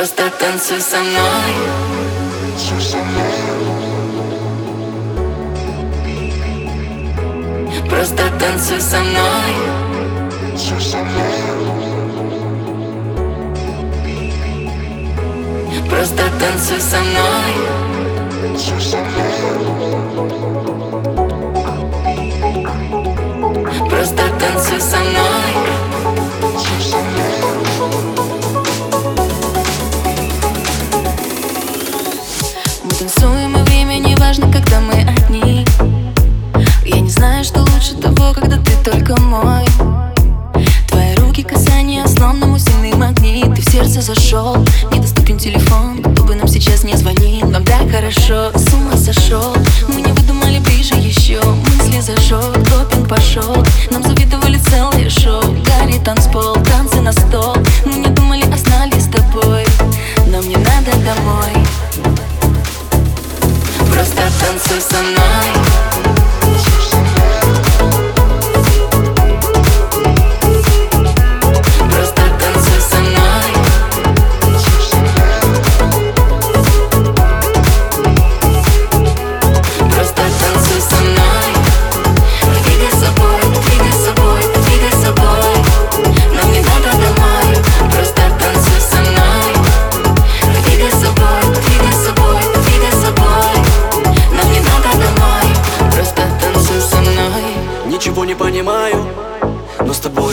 Просто танцуй со мной. Просто танцуй со мной. Просто танцуй со мной. Просто лучше того, когда ты только мой. Твои руки касания, словно мусильный магнит Ты в сердце зашел, недоступен телефон. Кто бы нам сейчас не звонил, вам так хорошо. С ума сошел, мы не выдумали ближе еще. Мысли зажег, допинг пошел. Нам завидовали целое шоу. Горит танцпол, танцы на стол. Мы не думали, а знали с тобой. Но мне надо домой. Просто танцуй со мной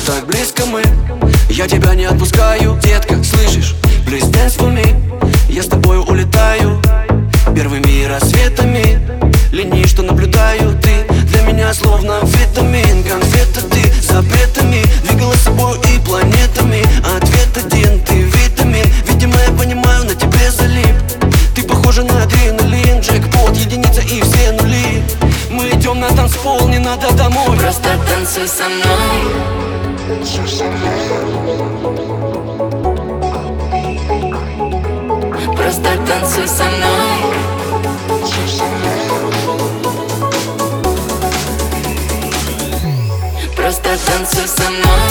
так близко мы. Я тебя не отпускаю, детка, слышишь? For me. Я с тобой улетаю Первыми рассветами. Линии, что наблюдаю ты Для меня словно витамин Конфета ты запретами. Двигала собой и планетами. Ответ один, ты витамин. Видимо, я понимаю, на тебе залип. Ты похожа на адреналин. Джекпот, единица и все нули. Мы идем на танцпол, не надо домой. Просто танцуй со мной Просто танцуй со мной. Просто танцуй со мной